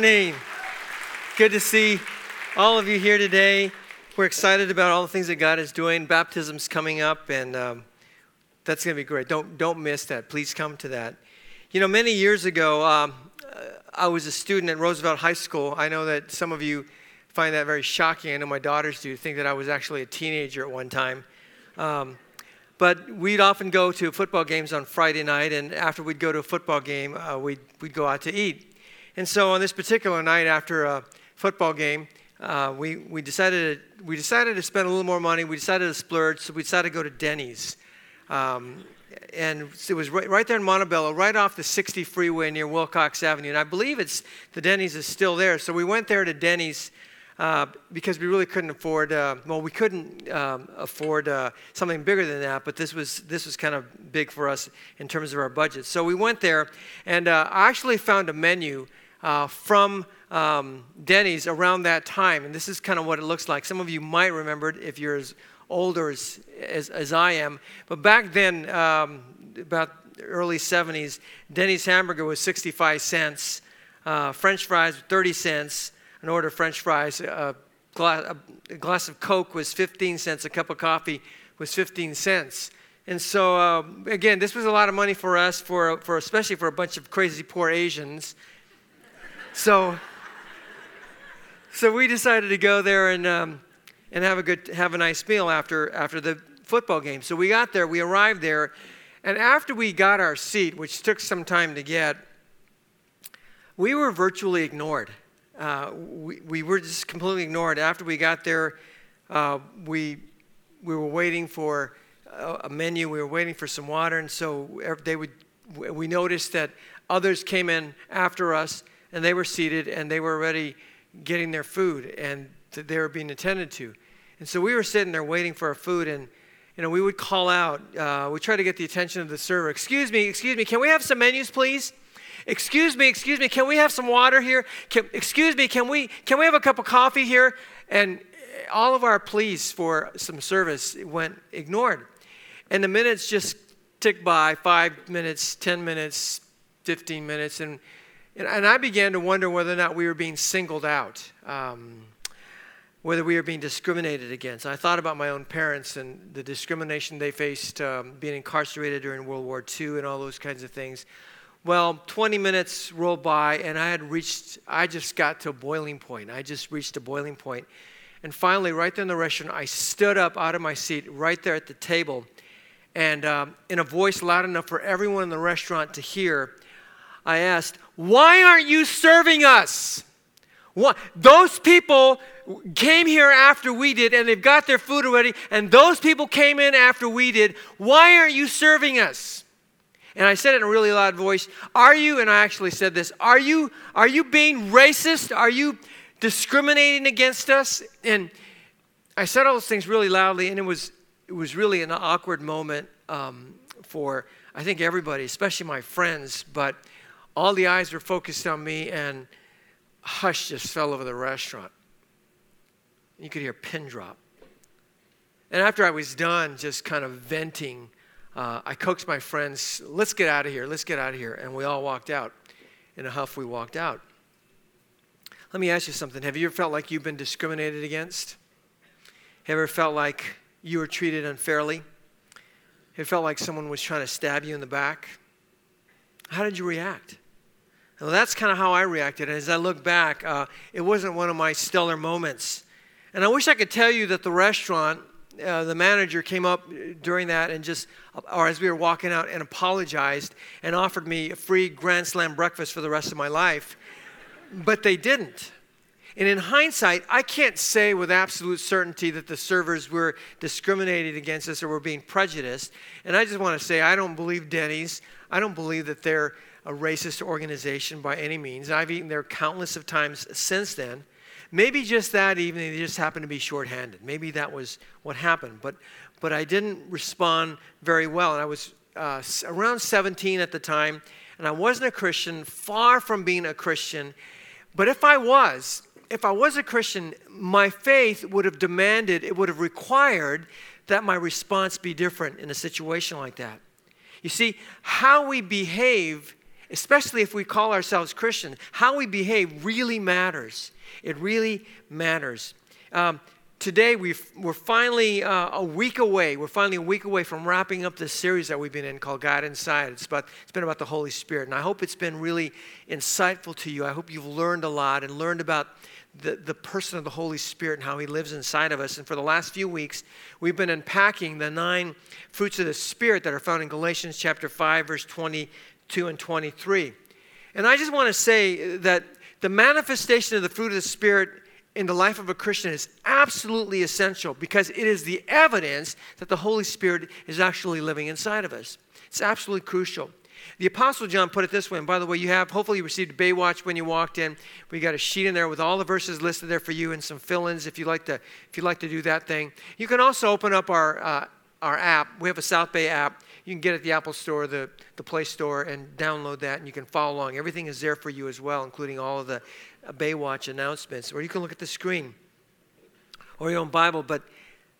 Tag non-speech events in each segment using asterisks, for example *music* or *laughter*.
morning. Good to see all of you here today. We're excited about all the things that God is doing. Baptism's coming up, and um, that's going to be great. Don't, don't miss that. Please come to that. You know, many years ago, um, I was a student at Roosevelt High School. I know that some of you find that very shocking. I know my daughters do, think that I was actually a teenager at one time. Um, but we'd often go to football games on Friday night, and after we'd go to a football game, uh, we'd, we'd go out to eat. And so on this particular night after a football game, uh, we, we, decided to, we decided to spend a little more money. We decided to splurge, so we decided to go to Denny's. Um, and it was right, right, there in Montebello, right off the 60 freeway near Wilcox Avenue. And I believe it's the Denny's is still there. So we went there to Denny's uh, because we really couldn't afford. Uh, well, we couldn't um, afford uh, something bigger than that, but this was this was kind of big for us in terms of our budget. So we went there, and uh, I actually found a menu uh, from um, Denny's around that time. And this is kind of what it looks like. Some of you might remember it if you're as older as, as, as I am. But back then, um, about early 70s, Denny's hamburger was 65 cents, uh, French fries 30 cents, an order of French fries, a glass, a glass of Coke was 15 cents, a cup of coffee was 15 cents. And so, uh, again, this was a lot of money for us, for, for especially for a bunch of crazy poor Asians. So, so we decided to go there and, um, and have, a good, have a nice meal after, after the football game. So we got there, we arrived there, and after we got our seat, which took some time to get, we were virtually ignored. Uh, we, we were just completely ignored. After we got there, uh, we, we were waiting for a, a menu, we were waiting for some water, and so they would, we noticed that others came in after us and they were seated and they were already getting their food and they were being attended to. And so we were sitting there waiting for our food and you know, we would call out, uh, we try to get the attention of the server. Excuse me, excuse me, can we have some menus, please? Excuse me, excuse me, can we have some water here? Can, excuse me, can we, can we have a cup of coffee here? And all of our pleas for some service went ignored. And the minutes just ticked by five minutes, 10 minutes, 15 minutes, and and, I began to wonder whether or not we were being singled out, um, whether we were being discriminated against. I thought about my own parents and the discrimination they faced um, being incarcerated during World War II and all those kinds of things. Well, 20 minutes rolled by, and I had reached, I just got to a boiling point. I just reached a boiling point. And finally, right there in the restaurant, I stood up out of my seat right there at the table. And um, in a voice loud enough for everyone in the restaurant to hear, I asked, Why aren't you serving us? What? Those people came here after we did and they've got their food already, and those people came in after we did. Why aren't you serving us? And I said it in a really loud voice. Are you, and I actually said this, are you, are you being racist? Are you discriminating against us? And I said all those things really loudly, and it was, it was really an awkward moment um, for, I think, everybody, especially my friends. But all the eyes were focused on me, and hush just fell over the restaurant. You could hear pin drop. And after I was done, just kind of venting, uh, I coaxed my friends, let's get out of here, let's get out of here. And we all walked out. In a huff, we walked out. Let me ask you something. Have you ever felt like you've been discriminated against? Have you ever felt like you were treated unfairly? You felt like someone was trying to stab you in the back? How did you react? Well, that's kind of how I reacted. And as I look back, uh, it wasn't one of my stellar moments. And I wish I could tell you that the restaurant, uh, the manager came up during that and just, or as we were walking out, and apologized and offered me a free Grand Slam breakfast for the rest of my life. But they didn't. And in hindsight, I can't say with absolute certainty that the servers were discriminated against us or were being prejudiced. And I just want to say, I don't believe Denny's. I don't believe that they're a racist organization by any means. I've eaten there countless of times since then. Maybe just that evening they just happened to be shorthanded. Maybe that was what happened. But, but I didn't respond very well. And I was uh, around 17 at the time, and I wasn't a Christian, far from being a Christian. But if I was, if I was a Christian, my faith would have demanded, it would have required that my response be different in a situation like that. You see, how we behave especially if we call ourselves Christians, how we behave really matters. It really matters. Um, today we are finally uh, a week away. We're finally a week away from wrapping up this series that we've been in called God Inside. It's, about, it's been about the Holy Spirit. And I hope it's been really insightful to you. I hope you've learned a lot and learned about the, the person of the Holy Spirit and how he lives inside of us. And for the last few weeks, we've been unpacking the nine fruits of the Spirit that are found in Galatians chapter 5, verse 22 and 23. And I just want to say that the manifestation of the fruit of the Spirit in the life of a Christian is absolutely essential because it is the evidence that the Holy Spirit is actually living inside of us. It's absolutely crucial. The Apostle John put it this way, and by the way, you have hopefully you received a Baywatch when you walked in. We got a sheet in there with all the verses listed there for you and some fill-ins if you like to if you like to do that thing. You can also open up our uh, our app. We have a South Bay app. You can get it at the Apple Store, the, the Play Store, and download that, and you can follow along. Everything is there for you as well, including all of the Baywatch announcements. Or you can look at the screen or your own Bible. But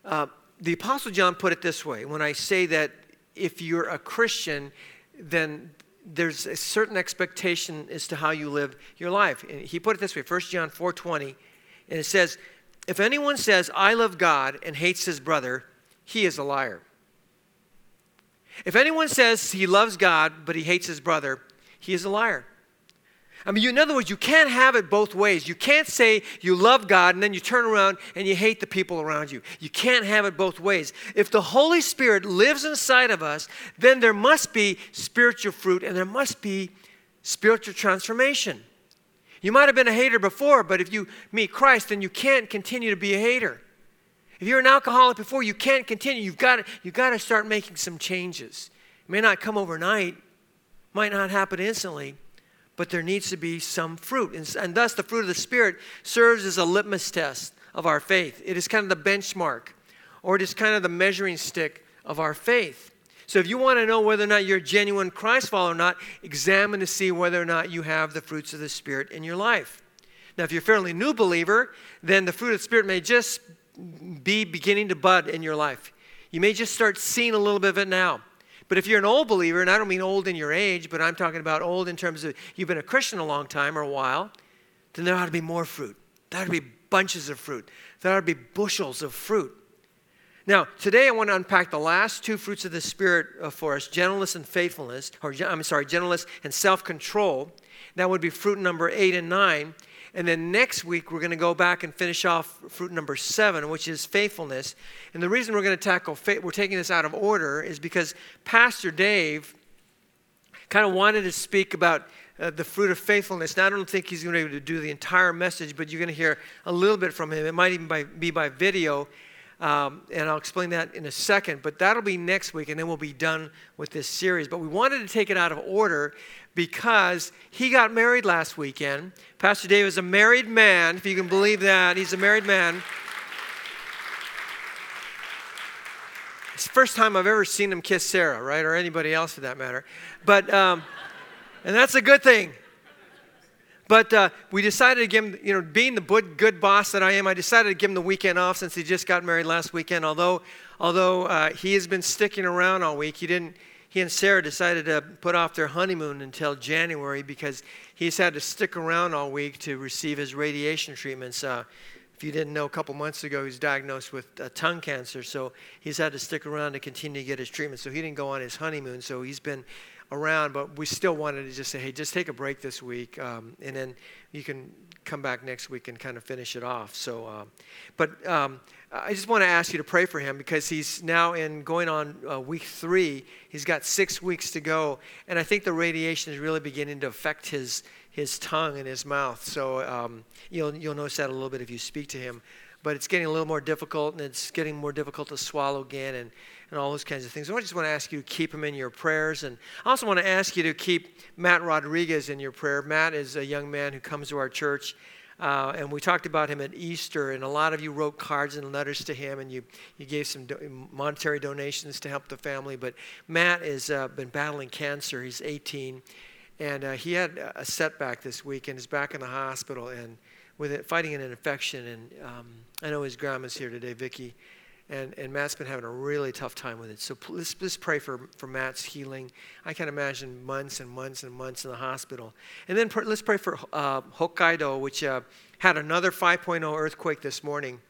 uh, the Apostle John put it this way when I say that if you're a Christian, then there's a certain expectation as to how you live your life. And he put it this way, 1 John 4:20, and it says, "If anyone says I love God and hates his brother, he is a liar." If anyone says he loves God but he hates his brother, he is a liar. I mean, you, in other words, you can't have it both ways. You can't say you love God and then you turn around and you hate the people around you. You can't have it both ways. If the Holy Spirit lives inside of us, then there must be spiritual fruit and there must be spiritual transformation. You might have been a hater before, but if you meet Christ, then you can't continue to be a hater. If you're an alcoholic before, you can't continue. You've got to, you've got to start making some changes. It may not come overnight, might not happen instantly but there needs to be some fruit. And, and thus, the fruit of the Spirit serves as a litmus test of our faith. It is kind of the benchmark, or it is kind of the measuring stick of our faith. So, if you want to know whether or not you're a genuine Christ follower or not, examine to see whether or not you have the fruits of the Spirit in your life. Now, if you're a fairly new believer, then the fruit of the Spirit may just be beginning to bud in your life. You may just start seeing a little bit of it now. But if you're an old believer, and I don't mean old in your age, but I'm talking about old in terms of you've been a Christian a long time or a while, then there ought to be more fruit. There ought to be bunches of fruit. There ought to be bushels of fruit. Now, today I want to unpack the last two fruits of the Spirit uh, for us gentleness and faithfulness, or I'm sorry, gentleness and self control. That would be fruit number eight and nine. And then next week, we're going to go back and finish off fruit number seven, which is faithfulness. And the reason we're going to tackle, we're taking this out of order, is because Pastor Dave kind of wanted to speak about uh, the fruit of faithfulness. Now, I don't think he's going to be able to do the entire message, but you're going to hear a little bit from him. It might even by, be by video. Um, and I'll explain that in a second, but that'll be next week, and then we'll be done with this series. But we wanted to take it out of order because he got married last weekend. Pastor Dave is a married man, if you can believe that. He's a married man. It's the first time I've ever seen him kiss Sarah, right? Or anybody else for that matter. But, um, and that's a good thing. But uh, we decided to give him, you know, being the good, boss that I am, I decided to give him the weekend off since he just got married last weekend. Although, although uh, he has been sticking around all week, he didn't. He and Sarah decided to put off their honeymoon until January because he's had to stick around all week to receive his radiation treatments. Uh, if you didn't know, a couple months ago, he was diagnosed with uh, tongue cancer, so he's had to stick around to continue to get his treatment. So he didn't go on his honeymoon, so he's been around, but we still wanted to just say, hey, just take a break this week, um, and then you can come back next week and kind of finish it off. So, uh, but um, I just want to ask you to pray for him because he's now in going on uh, week three. He's got six weeks to go, and I think the radiation is really beginning to affect his his tongue and his mouth. So um, you'll you'll notice that a little bit if you speak to him. But it's getting a little more difficult, and it's getting more difficult to swallow again, and and all those kinds of things. So I just want to ask you to keep him in your prayers. And I also want to ask you to keep Matt Rodriguez in your prayer. Matt is a young man who comes to our church. Uh, and we talked about him at Easter, and a lot of you wrote cards and letters to him, and you, you gave some do- monetary donations to help the family. But Matt has uh, been battling cancer. He's 18, and uh, he had a setback this week and is back in the hospital and with it, fighting an infection. And um, I know his grandma's here today, Vicki and, and Matt's been having a really tough time with it. So let's, let's pray for, for Matt's healing. I can imagine months and months and months in the hospital. And then pr- let's pray for uh, Hokkaido, which uh, had another 5.0 earthquake this morning,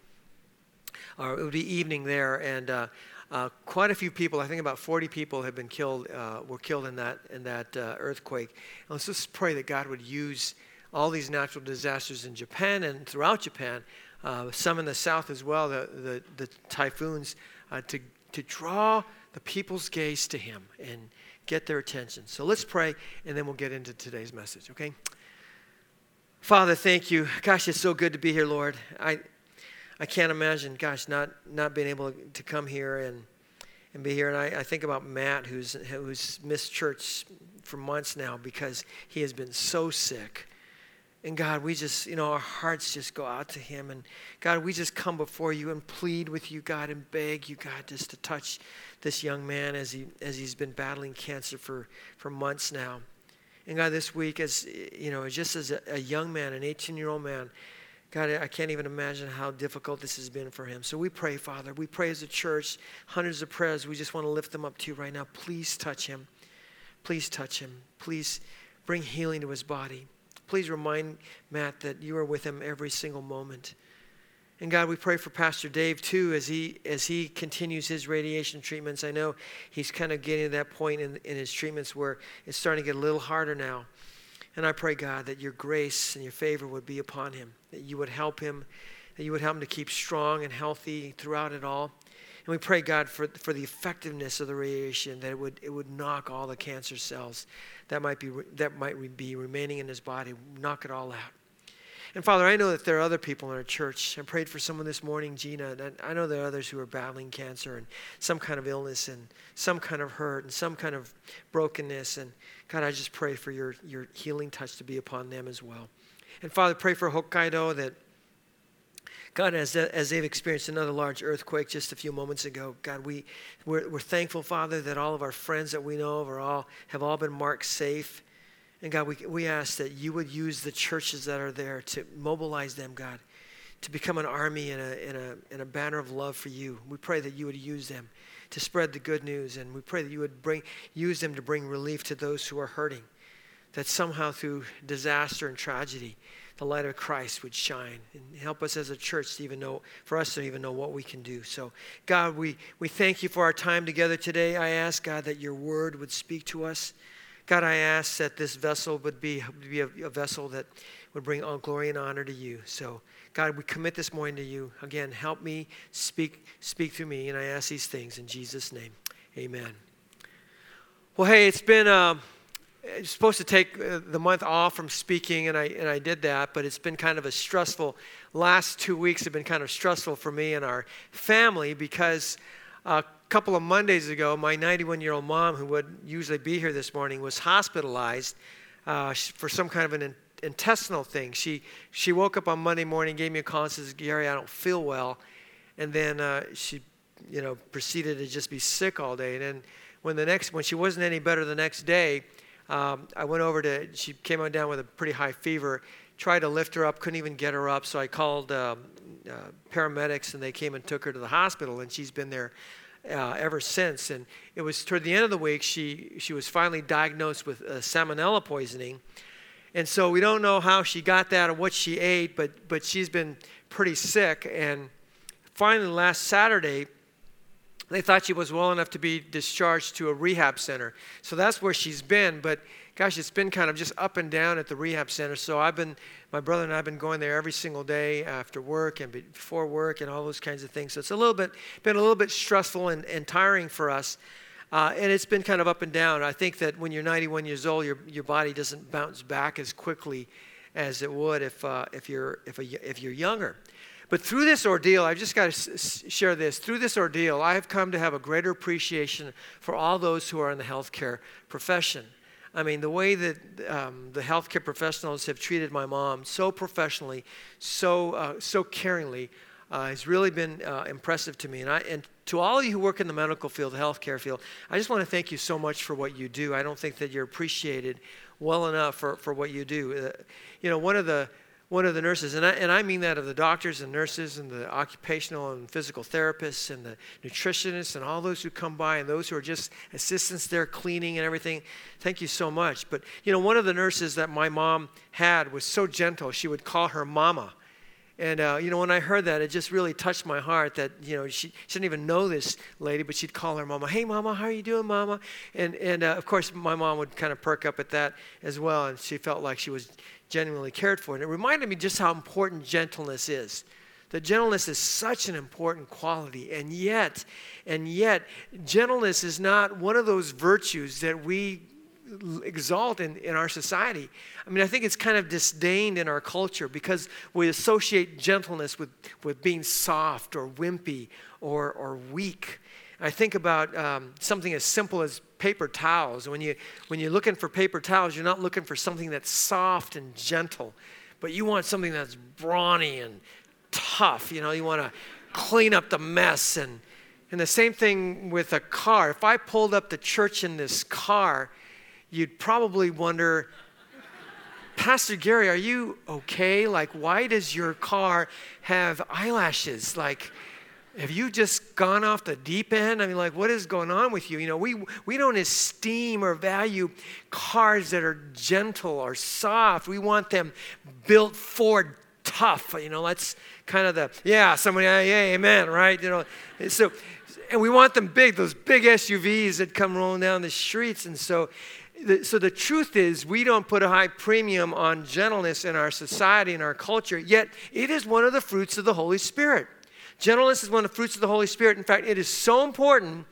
or it would be evening there, and uh, uh, quite a few people, I think about 40 people have been killed, uh, were killed in that, in that uh, earthquake. And let's just pray that God would use all these natural disasters in Japan and throughout Japan uh, some in the south as well, the, the, the typhoons, uh, to, to draw the people's gaze to Him and get their attention. So let's pray, and then we'll get into today's message, okay? Father, thank you. Gosh, it's so good to be here, Lord. I, I can't imagine, gosh, not, not being able to come here and, and be here. And I, I think about Matt, who's, who's missed church for months now because he has been so sick. And God, we just, you know, our hearts just go out to him. And God, we just come before you and plead with you, God, and beg you, God, just to touch this young man as, he, as he's been battling cancer for, for months now. And God, this week, as, you know, just as a, a young man, an 18 year old man, God, I can't even imagine how difficult this has been for him. So we pray, Father. We pray as a church, hundreds of prayers. We just want to lift them up to you right now. Please touch him. Please touch him. Please bring healing to his body. Please remind Matt that you are with him every single moment. And God, we pray for Pastor Dave too as he as he continues his radiation treatments. I know he's kind of getting to that point in, in his treatments where it's starting to get a little harder now. And I pray, God, that your grace and your favor would be upon him, that you would help him, that you would help him to keep strong and healthy throughout it all. And we pray, God, for, for the effectiveness of the radiation, that it would, it would knock all the cancer cells that might be, that might be remaining in his body. Knock it all out. And Father, I know that there are other people in our church. I prayed for someone this morning, Gina. And I know there are others who are battling cancer and some kind of illness and some kind of hurt and some kind of brokenness. And God, I just pray for your, your healing touch to be upon them as well. And Father, pray for Hokkaido that God, as, as they've experienced another large earthquake just a few moments ago, God, we, we're, we're thankful, Father, that all of our friends that we know of are all, have all been marked safe. And God, we, we ask that you would use the churches that are there to mobilize them, God, to become an army and a, and a, and a banner of love for you. We pray that you would use them to spread the good news, and we pray that you would bring, use them to bring relief to those who are hurting, that somehow through disaster and tragedy, the light of Christ would shine and help us as a church to even know, for us to even know what we can do. So, God, we, we thank you for our time together today. I ask, God, that your word would speak to us. God, I ask that this vessel would be, be a, a vessel that would bring all glory and honor to you. So, God, we commit this morning to you. Again, help me speak, speak through me. And I ask these things in Jesus' name. Amen. Well, hey, it's been. Uh, supposed to take uh, the month off from speaking, and I, and I did that, but it's been kind of a stressful, last two weeks have been kind of stressful for me and our family because a couple of Mondays ago, my 91 year old mom, who would usually be here this morning, was hospitalized uh, for some kind of an in- intestinal thing. She, she woke up on Monday morning, gave me a call, and says, Gary, I don't feel well. And then uh, she, you know, proceeded to just be sick all day. And then when the next, when she wasn't any better the next day, um, I went over to, she came on down with a pretty high fever, tried to lift her up, couldn't even get her up. So I called um, uh, paramedics and they came and took her to the hospital, and she's been there uh, ever since. And it was toward the end of the week, she, she was finally diagnosed with uh, salmonella poisoning. And so we don't know how she got that or what she ate, but, but she's been pretty sick. And finally, last Saturday, they thought she was well enough to be discharged to a rehab center. So that's where she's been. But gosh, it's been kind of just up and down at the rehab center. So I've been, my brother and I have been going there every single day after work and before work and all those kinds of things. So it's a little bit, been a little bit stressful and, and tiring for us. Uh, and it's been kind of up and down. I think that when you're 91 years old, your, your body doesn't bounce back as quickly as it would if, uh, if, you're, if, a, if you're younger. But through this ordeal, I've just got to share this. Through this ordeal, I have come to have a greater appreciation for all those who are in the healthcare profession. I mean, the way that um, the healthcare professionals have treated my mom so professionally, so, uh, so caringly, uh, has really been uh, impressive to me. And, I, and to all of you who work in the medical field, the healthcare field, I just want to thank you so much for what you do. I don't think that you're appreciated well enough for, for what you do. Uh, you know, one of the one of the nurses, and I, and I mean that of the doctors and nurses and the occupational and physical therapists and the nutritionists and all those who come by and those who are just assistants there cleaning and everything. Thank you so much. But, you know, one of the nurses that my mom had was so gentle, she would call her mama. And, uh, you know, when I heard that, it just really touched my heart that, you know, she, she didn't even know this lady, but she'd call her mama, hey, mama, how are you doing, mama? And, and uh, of course, my mom would kind of perk up at that as well. And she felt like she was genuinely cared for. And it reminded me just how important gentleness is. That gentleness is such an important quality, and yet, and yet, gentleness is not one of those virtues that we exalt in, in our society. I mean, I think it's kind of disdained in our culture because we associate gentleness with, with being soft or wimpy or, or weak. I think about um, something as simple as paper towels. When, you, when you're looking for paper towels, you're not looking for something that's soft and gentle, but you want something that's brawny and tough. You know, you want to clean up the mess. And, and the same thing with a car. If I pulled up the church in this car, you'd probably wonder, Pastor Gary, are you okay? Like, why does your car have eyelashes? Like, have you just gone off the deep end? I mean, like, what is going on with you? You know, we, we don't esteem or value cars that are gentle or soft. We want them built Ford tough. You know, that's kind of the, yeah, somebody, yeah, amen, right? You know, so, and we want them big, those big SUVs that come rolling down the streets. And so, so the truth is, we don't put a high premium on gentleness in our society, in our culture, yet it is one of the fruits of the Holy Spirit. Gentleness is one of the fruits of the Holy Spirit. In fact, it is so important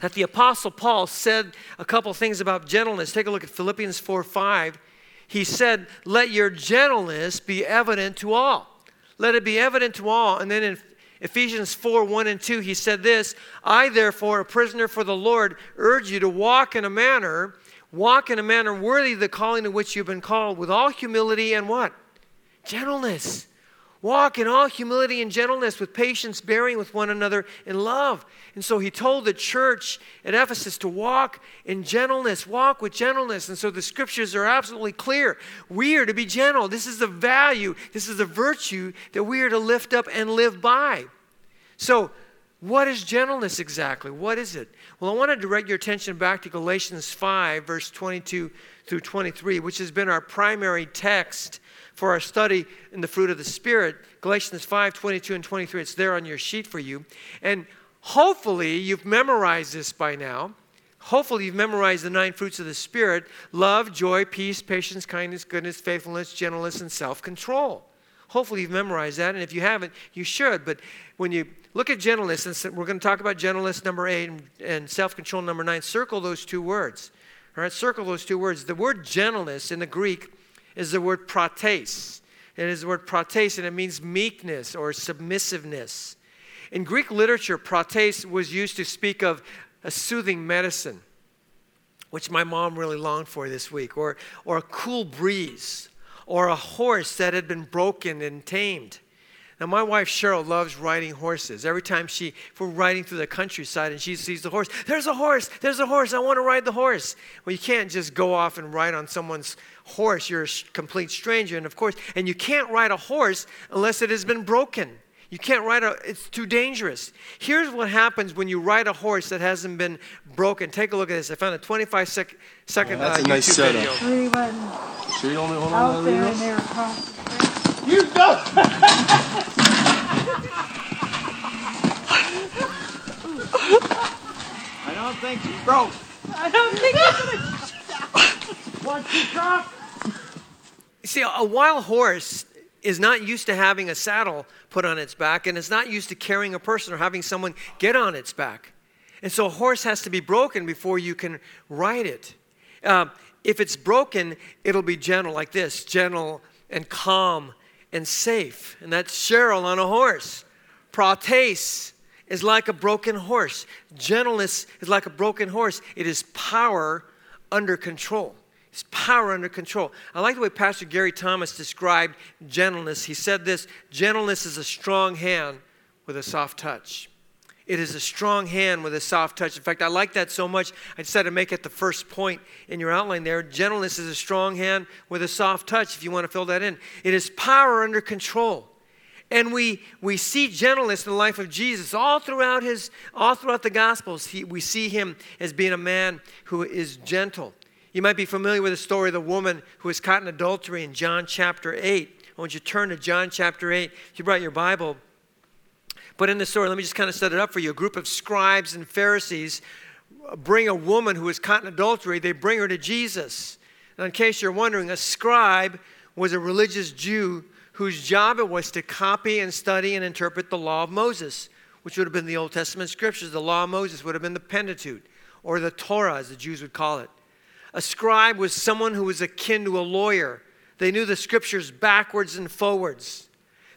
that the Apostle Paul said a couple things about gentleness. Take a look at Philippians 4 5. He said, Let your gentleness be evident to all. Let it be evident to all. And then in Ephesians 4 1 and 2, he said this I, therefore, a prisoner for the Lord, urge you to walk in a manner, walk in a manner worthy of the calling to which you've been called, with all humility and what? Gentleness Walk in all humility and gentleness with patience, bearing with one another in love. And so he told the church at Ephesus to walk in gentleness, walk with gentleness. And so the scriptures are absolutely clear. We are to be gentle. This is the value, this is the virtue that we are to lift up and live by. So, what is gentleness exactly? What is it? Well, I want to direct your attention back to Galatians 5, verse 22 through 23, which has been our primary text for our study in the fruit of the Spirit, Galatians 5 22 and 23. It's there on your sheet for you. And hopefully, you've memorized this by now. Hopefully, you've memorized the nine fruits of the Spirit love, joy, peace, patience, kindness, goodness, faithfulness, gentleness, and self control. Hopefully, you've memorized that. And if you haven't, you should. But when you look at gentleness, and we're going to talk about gentleness number eight and self control number nine, circle those two words. All right, circle those two words. The word gentleness in the Greek is the word praotes. It is the word praotes, and it means meekness or submissiveness. In Greek literature, praotes was used to speak of a soothing medicine, which my mom really longed for this week, or, or a cool breeze, or a horse that had been broken and tamed. Now, my wife Cheryl loves riding horses. Every time she, if we're riding through the countryside and she sees the horse, there's a horse, there's a horse, I want to ride the horse. Well, you can't just go off and ride on someone's horse. You're a complete stranger. And of course, and you can't ride a horse unless it has been broken. You can't ride a, it's too dangerous. Here's what happens when you ride a horse that hasn't been broken. Take a look at this. I found a 25 sec, second oh, that's uh, a nice YouTube setup. video. Three buttons. You only hold Out on there and the there across. You go! *laughs* I don't think she's broke. I don't think it's gonna. Once she dropped, You see, a wild horse is not used to having a saddle put on its back, and it's not used to carrying a person or having someone get on its back. And so a horse has to be broken before you can ride it. Uh, if it's broken, it'll be gentle like this gentle and calm and safe. And that's Cheryl on a horse. Praotes is like a broken horse. Gentleness is like a broken horse. It is power under control. It's power under control. I like the way Pastor Gary Thomas described gentleness. He said this gentleness is a strong hand with a soft touch. It is a strong hand with a soft touch. In fact, I like that so much, I decided to make it the first point in your outline there. Gentleness is a strong hand with a soft touch, if you want to fill that in. It is power under control. And we, we see gentleness in the life of Jesus all throughout his all throughout the gospels. He, we see him as being a man who is gentle. You might be familiar with the story of the woman who was caught in adultery in John chapter 8. I want you to turn to John chapter 8. If you brought your Bible, but in the story, let me just kind of set it up for you. A group of scribes and Pharisees bring a woman who was caught in adultery, they bring her to Jesus. Now, in case you're wondering, a scribe was a religious Jew whose job it was to copy and study and interpret the law of Moses, which would have been the Old Testament scriptures. The law of Moses would have been the Pentateuch, or the Torah, as the Jews would call it. A scribe was someone who was akin to a lawyer. They knew the scriptures backwards and forwards.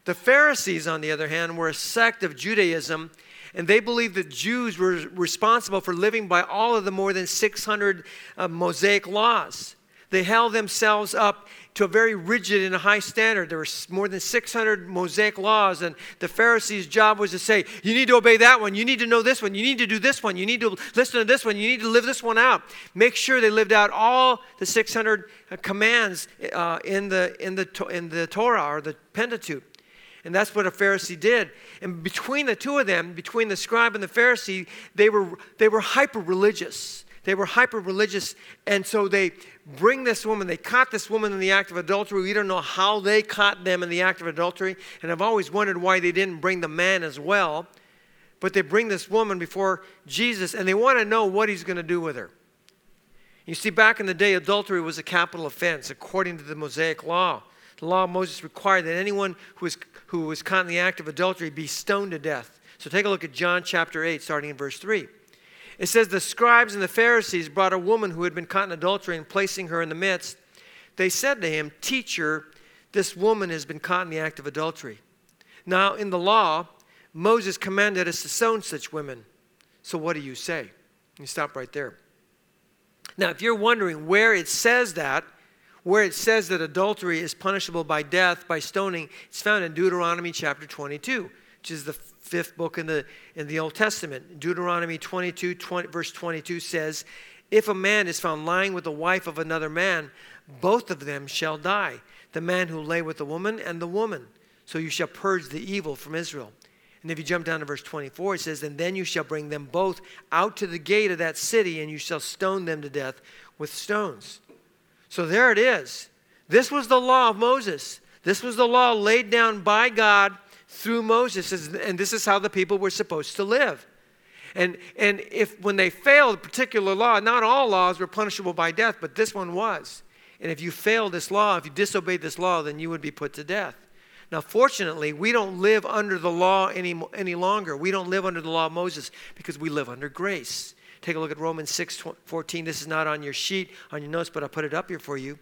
The Pharisees, on the other hand, were a sect of Judaism, and they believed that Jews were responsible for living by all of the more than 600 uh, Mosaic laws. They held themselves up to a very rigid and high standard. There were more than 600 Mosaic laws, and the Pharisees' job was to say, You need to obey that one. You need to know this one. You need to do this one. You need to listen to this one. You need to live this one out. Make sure they lived out all the 600 uh, commands uh, in, the, in, the, in the Torah or the Pentateuch. And that's what a Pharisee did. And between the two of them, between the scribe and the Pharisee, they were, they were hyper religious. They were hyper religious. And so they bring this woman, they caught this woman in the act of adultery. We don't know how they caught them in the act of adultery. And I've always wondered why they didn't bring the man as well. But they bring this woman before Jesus and they want to know what he's going to do with her. You see, back in the day, adultery was a capital offense according to the Mosaic law. The law of Moses required that anyone who was, who was caught in the act of adultery be stoned to death. So take a look at John chapter 8, starting in verse 3. It says, The scribes and the Pharisees brought a woman who had been caught in adultery and placing her in the midst. They said to him, Teacher, this woman has been caught in the act of adultery. Now, in the law, Moses commanded us to stone such women. So what do you say? You stop right there. Now, if you're wondering where it says that, where it says that adultery is punishable by death, by stoning, it's found in Deuteronomy chapter 22, which is the fifth book in the, in the Old Testament. Deuteronomy 22, 20, verse 22 says, If a man is found lying with the wife of another man, both of them shall die, the man who lay with the woman and the woman. So you shall purge the evil from Israel. And if you jump down to verse 24, it says, And then you shall bring them both out to the gate of that city, and you shall stone them to death with stones. So there it is. This was the law of Moses. This was the law laid down by God through Moses, and this is how the people were supposed to live. And, and if when they failed a particular law, not all laws were punishable by death, but this one was. And if you failed this law, if you disobeyed this law, then you would be put to death. Now, fortunately, we don't live under the law any, any longer. We don't live under the law of Moses because we live under grace. Take a look at Romans 6 14. This is not on your sheet, on your notes, but I'll put it up here for you.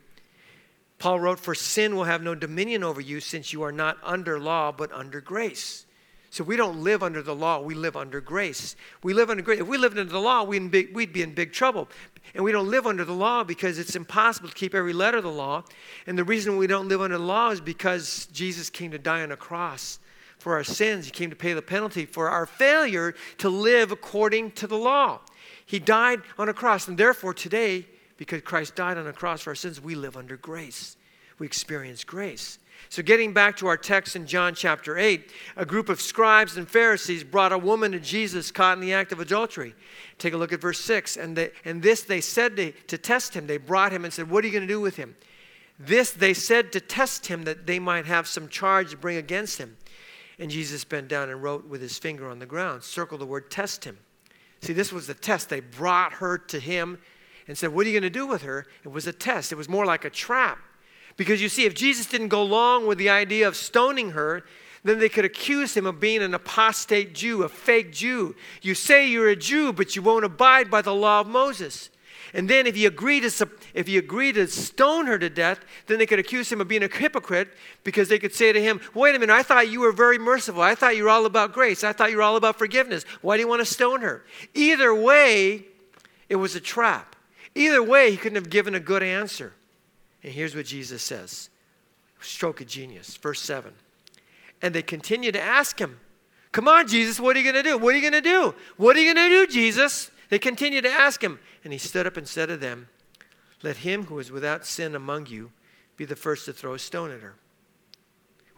Paul wrote, For sin will have no dominion over you since you are not under law, but under grace. So we don't live under the law, we live under grace. We live under grace. If we lived under the law, we'd be, we'd be in big trouble. And we don't live under the law because it's impossible to keep every letter of the law. And the reason we don't live under the law is because Jesus came to die on a cross for our sins. He came to pay the penalty for our failure to live according to the law. He died on a cross, and therefore today because Christ died on a cross for our sins, we live under grace. We experience grace. So, getting back to our text in John chapter 8, a group of scribes and Pharisees brought a woman to Jesus caught in the act of adultery. Take a look at verse 6. And, they, and this they said to, to test him. They brought him and said, What are you going to do with him? This they said to test him that they might have some charge to bring against him. And Jesus bent down and wrote with his finger on the ground. Circle the word test him. See, this was the test. They brought her to him and said, What are you going to do with her? It was a test, it was more like a trap. Because you see, if Jesus didn't go along with the idea of stoning her, then they could accuse him of being an apostate Jew, a fake Jew. You say you're a Jew, but you won't abide by the law of Moses. And then if you agree to if you agree to stone her to death, then they could accuse him of being a hypocrite because they could say to him, "Wait a minute, I thought you were very merciful. I thought you were all about grace. I thought you were all about forgiveness. Why do you want to stone her?" Either way, it was a trap. Either way, he couldn't have given a good answer. And here's what Jesus says stroke of genius. Verse 7. And they continued to ask him, Come on, Jesus, what are you going to do? What are you going to do? What are you going to do, Jesus? They continued to ask him. And he stood up and said to them, Let him who is without sin among you be the first to throw a stone at her.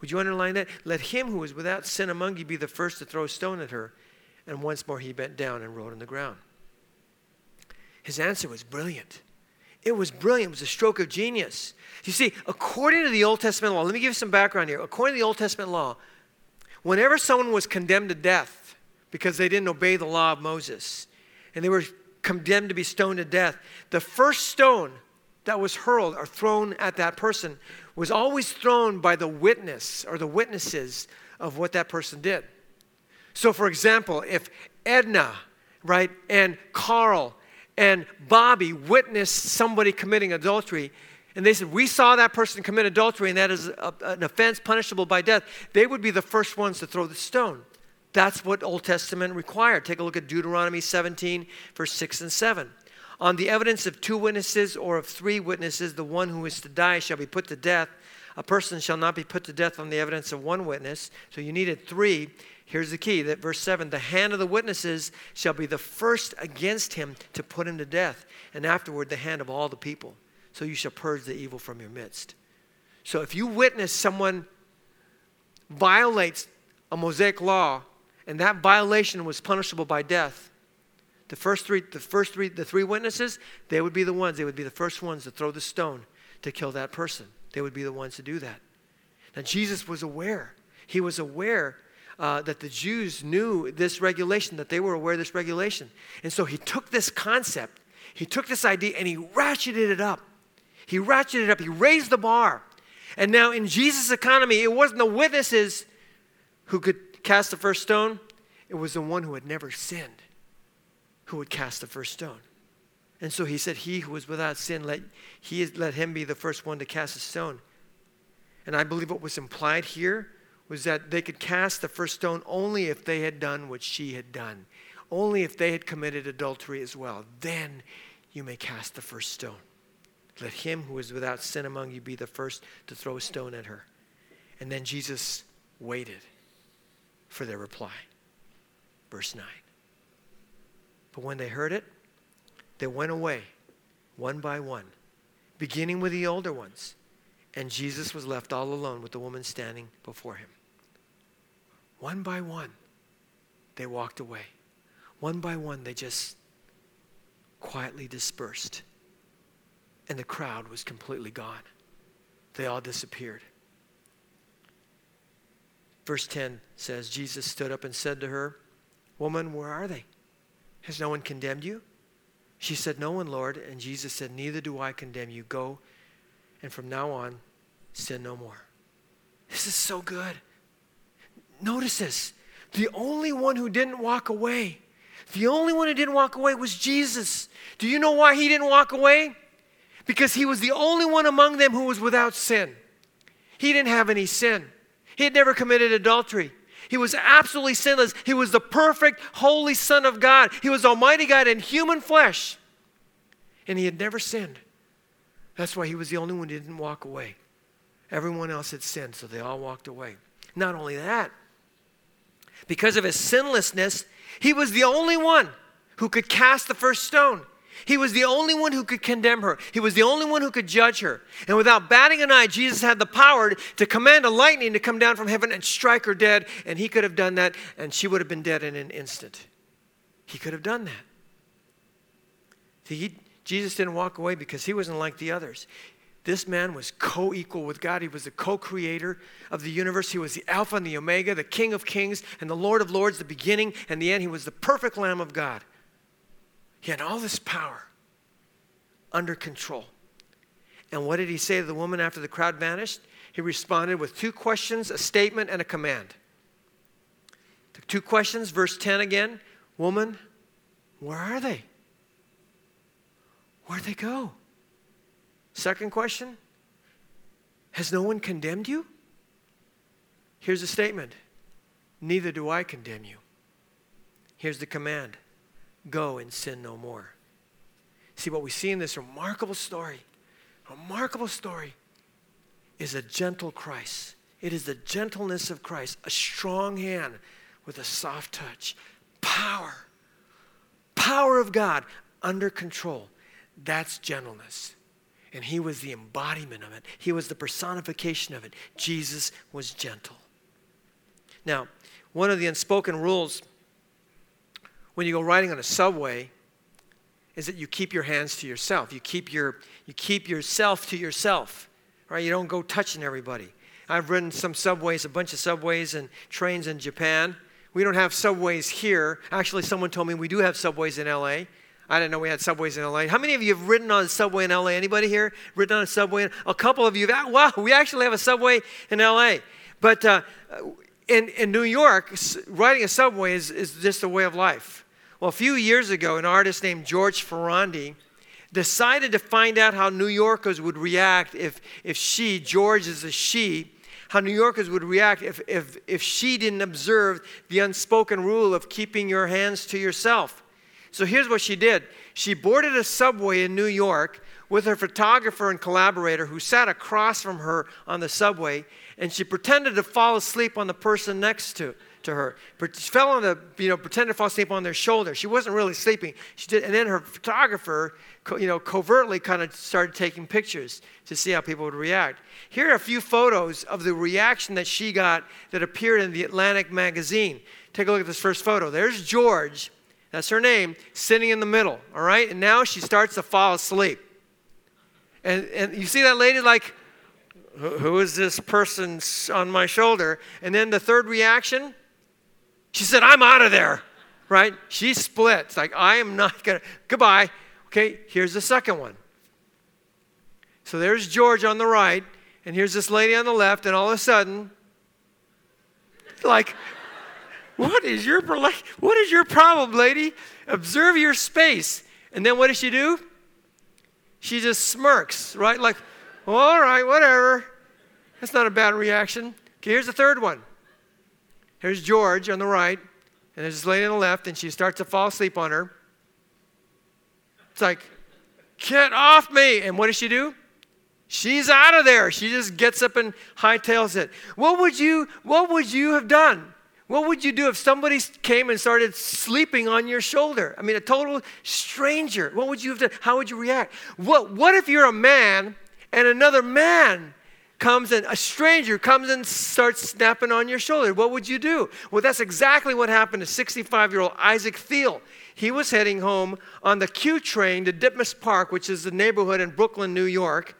Would you underline that? Let him who is without sin among you be the first to throw a stone at her. And once more he bent down and wrote on the ground. His answer was brilliant. It was brilliant. It was a stroke of genius. You see, according to the Old Testament law, let me give you some background here. According to the Old Testament law, whenever someone was condemned to death because they didn't obey the law of Moses and they were condemned to be stoned to death, the first stone that was hurled or thrown at that person was always thrown by the witness or the witnesses of what that person did. So, for example, if Edna, right, and Carl and Bobby witnessed somebody committing adultery, and they said, We saw that person commit adultery, and that is a, an offense punishable by death, they would be the first ones to throw the stone. That's what Old Testament required. Take a look at Deuteronomy 17, verse 6 and 7. On the evidence of two witnesses or of three witnesses, the one who is to die shall be put to death. A person shall not be put to death on the evidence of one witness. So you needed three. Here's the key that verse 7 the hand of the witnesses shall be the first against him to put him to death, and afterward the hand of all the people. So you shall purge the evil from your midst. So if you witness someone violates a Mosaic law, and that violation was punishable by death, the first three, the first three, the three witnesses, they would be the ones, they would be the first ones to throw the stone to kill that person. They would be the ones to do that. Now Jesus was aware. He was aware uh, that the Jews knew this regulation, that they were aware of this regulation. And so he took this concept, he took this idea, and he ratcheted it up. He ratcheted it up, he raised the bar. And now in Jesus' economy, it wasn't the witnesses who could cast the first stone, it was the one who had never sinned who would cast the first stone. And so he said, He who is without sin, let, he, let him be the first one to cast a stone. And I believe what was implied here was that they could cast the first stone only if they had done what she had done, only if they had committed adultery as well. Then you may cast the first stone. Let him who is without sin among you be the first to throw a stone at her. And then Jesus waited for their reply. Verse 9. But when they heard it, they went away one by one, beginning with the older ones. And Jesus was left all alone with the woman standing before him. One by one, they walked away. One by one, they just quietly dispersed. And the crowd was completely gone. They all disappeared. Verse 10 says Jesus stood up and said to her, Woman, where are they? Has no one condemned you? She said, No one, Lord. And Jesus said, Neither do I condemn you. Go, and from now on, sin no more. This is so good. Notice this. The only one who didn't walk away, the only one who didn't walk away was Jesus. Do you know why he didn't walk away? Because he was the only one among them who was without sin. He didn't have any sin, he had never committed adultery. He was absolutely sinless. He was the perfect, holy Son of God. He was Almighty God in human flesh. And he had never sinned. That's why he was the only one who didn't walk away. Everyone else had sinned, so they all walked away. Not only that, because of his sinlessness, he was the only one who could cast the first stone. He was the only one who could condemn her. He was the only one who could judge her. And without batting an eye, Jesus had the power to command a lightning to come down from heaven and strike her dead. And he could have done that, and she would have been dead in an instant. He could have done that. See, he, Jesus didn't walk away because he wasn't like the others. This man was co equal with God. He was the co creator of the universe. He was the Alpha and the Omega, the King of Kings and the Lord of Lords, the beginning and the end. He was the perfect Lamb of God. He had all this power under control. And what did he say to the woman after the crowd vanished? He responded with two questions, a statement, and a command. The two questions, verse 10 again Woman, where are they? Where'd they go? Second question Has no one condemned you? Here's the statement Neither do I condemn you. Here's the command Go and sin no more. See, what we see in this remarkable story, remarkable story, is a gentle Christ. It is the gentleness of Christ, a strong hand with a soft touch. Power. Power of God under control. That's gentleness. And he was the embodiment of it, he was the personification of it. Jesus was gentle. Now, one of the unspoken rules when you go riding on a subway is that you keep your hands to yourself. You keep, your, you keep yourself to yourself, right? You don't go touching everybody. I've ridden some subways, a bunch of subways and trains in Japan. We don't have subways here. Actually, someone told me we do have subways in LA. I didn't know we had subways in LA. How many of you have ridden on a subway in LA? Anybody here ridden on a subway? A couple of you have. Wow, we actually have a subway in LA. But uh, in, in New York, riding a subway is, is just a way of life. Well, a few years ago, an artist named George Ferrandi decided to find out how New Yorkers would react if, if she, George is a she, how New Yorkers would react if, if, if she didn't observe the unspoken rule of keeping your hands to yourself. So here's what she did she boarded a subway in New York with her photographer and collaborator who sat across from her on the subway and she pretended to fall asleep on the person next to, to her. She fell on the, you know, pretended to fall asleep on their shoulder. She wasn't really sleeping. She did, and then her photographer, you know, covertly kind of started taking pictures to see how people would react. Here are a few photos of the reaction that she got that appeared in the Atlantic magazine. Take a look at this first photo. There's George, that's her name, sitting in the middle, all right? And now she starts to fall asleep. And, and you see that lady like, who is this person on my shoulder? And then the third reaction, she said, I'm out of there, right? She splits. Like, I am not going to, goodbye. Okay, here's the second one. So there's George on the right, and here's this lady on the left, and all of a sudden, like, what is your what is your problem, lady? Observe your space. And then what does she do? She just smirks, right? Like, all right, whatever. That's not a bad reaction. Okay, here's the third one. Here's George on the right, and there's this lady on the left, and she starts to fall asleep on her. It's like, get off me. And what does she do? She's out of there. She just gets up and hightails it. What would you, what would you have done? What would you do if somebody came and started sleeping on your shoulder? I mean, a total stranger. What would you have done? How would you react? What, what if you're a man and another man comes and a stranger comes and starts snapping on your shoulder. What would you do? Well, that's exactly what happened to 65 year old Isaac Theil. He was heading home on the Q train to Ditmas Park, which is the neighborhood in Brooklyn, New York,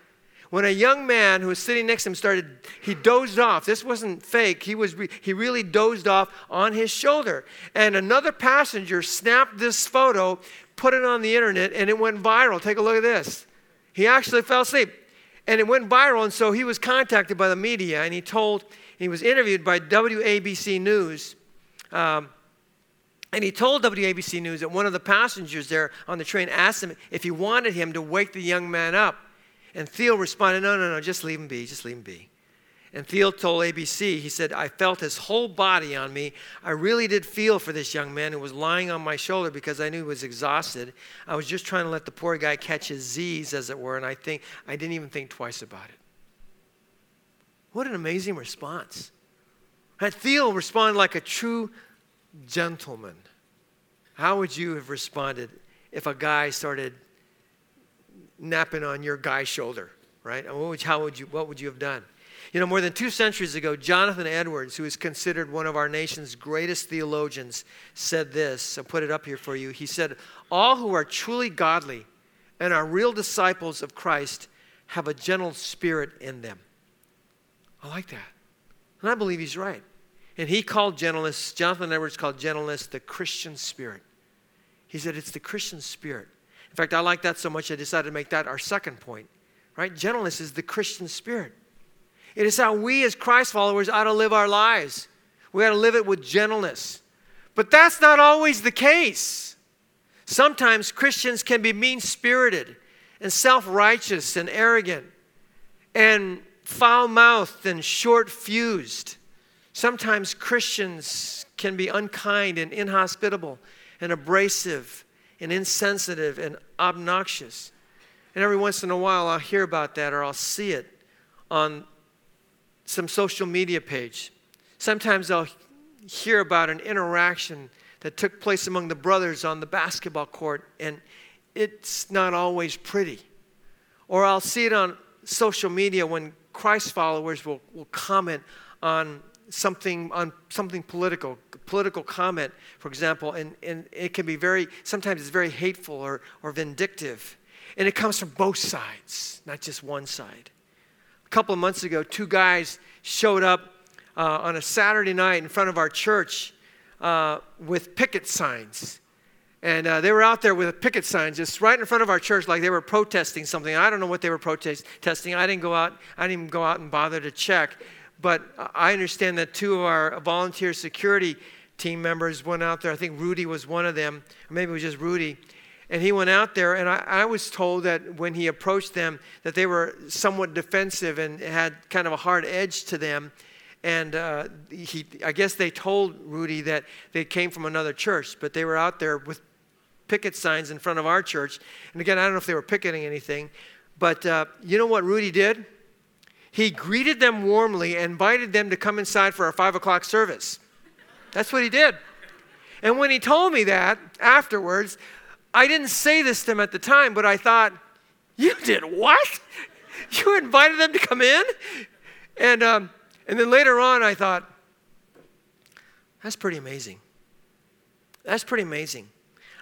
when a young man who was sitting next to him started, he dozed off. This wasn't fake. He, was, he really dozed off on his shoulder. And another passenger snapped this photo, put it on the internet, and it went viral. Take a look at this. He actually fell asleep and it went viral. And so he was contacted by the media, and he told, he was interviewed by WABC News. Um, and he told WABC News that one of the passengers there on the train asked him if he wanted him to wake the young man up. And Theil responded, No, no, no, just leave him be, just leave him be. And Theil told ABC, he said, I felt his whole body on me. I really did feel for this young man who was lying on my shoulder because I knew he was exhausted. I was just trying to let the poor guy catch his Z's, as it were, and I think I didn't even think twice about it. What an amazing response. And Theil responded like a true gentleman. How would you have responded if a guy started napping on your guy's shoulder, right? How would you, what would you have done? You know, more than two centuries ago, Jonathan Edwards, who is considered one of our nation's greatest theologians, said this. I'll put it up here for you. He said, All who are truly godly and are real disciples of Christ have a gentle spirit in them. I like that. And I believe he's right. And he called gentleness, Jonathan Edwards called gentleness the Christian spirit. He said it's the Christian spirit. In fact, I like that so much I decided to make that our second point. Right? Gentleness is the Christian spirit. It is how we as Christ followers ought to live our lives. We ought to live it with gentleness. But that's not always the case. Sometimes Christians can be mean spirited and self righteous and arrogant and foul mouthed and short fused. Sometimes Christians can be unkind and inhospitable and abrasive and insensitive and obnoxious. And every once in a while, I'll hear about that or I'll see it on some social media page. Sometimes I'll hear about an interaction that took place among the brothers on the basketball court, and it's not always pretty. Or I'll see it on social media when Christ followers will, will comment on something on something political, political comment, for example, and, and it can be very, sometimes it's very hateful or, or vindictive. And it comes from both sides, not just one side. A couple of months ago, two guys showed up uh, on a Saturday night in front of our church uh, with picket signs. And uh, they were out there with a picket signs just right in front of our church, like they were protesting something. I don't know what they were protesting. I didn't go out. I didn't even go out and bother to check. But I understand that two of our volunteer security team members went out there. I think Rudy was one of them, or maybe it was just Rudy. And he went out there, and I, I was told that when he approached them, that they were somewhat defensive and had kind of a hard edge to them. And uh, he, I guess they told Rudy that they came from another church, but they were out there with picket signs in front of our church. And again, I don't know if they were picketing anything, but uh, you know what Rudy did? He greeted them warmly and invited them to come inside for our five o'clock service. That's what he did. And when he told me that afterwards, I didn't say this to him at the time, but I thought, You did what? You invited them to come in? And, um, and then later on, I thought, That's pretty amazing. That's pretty amazing.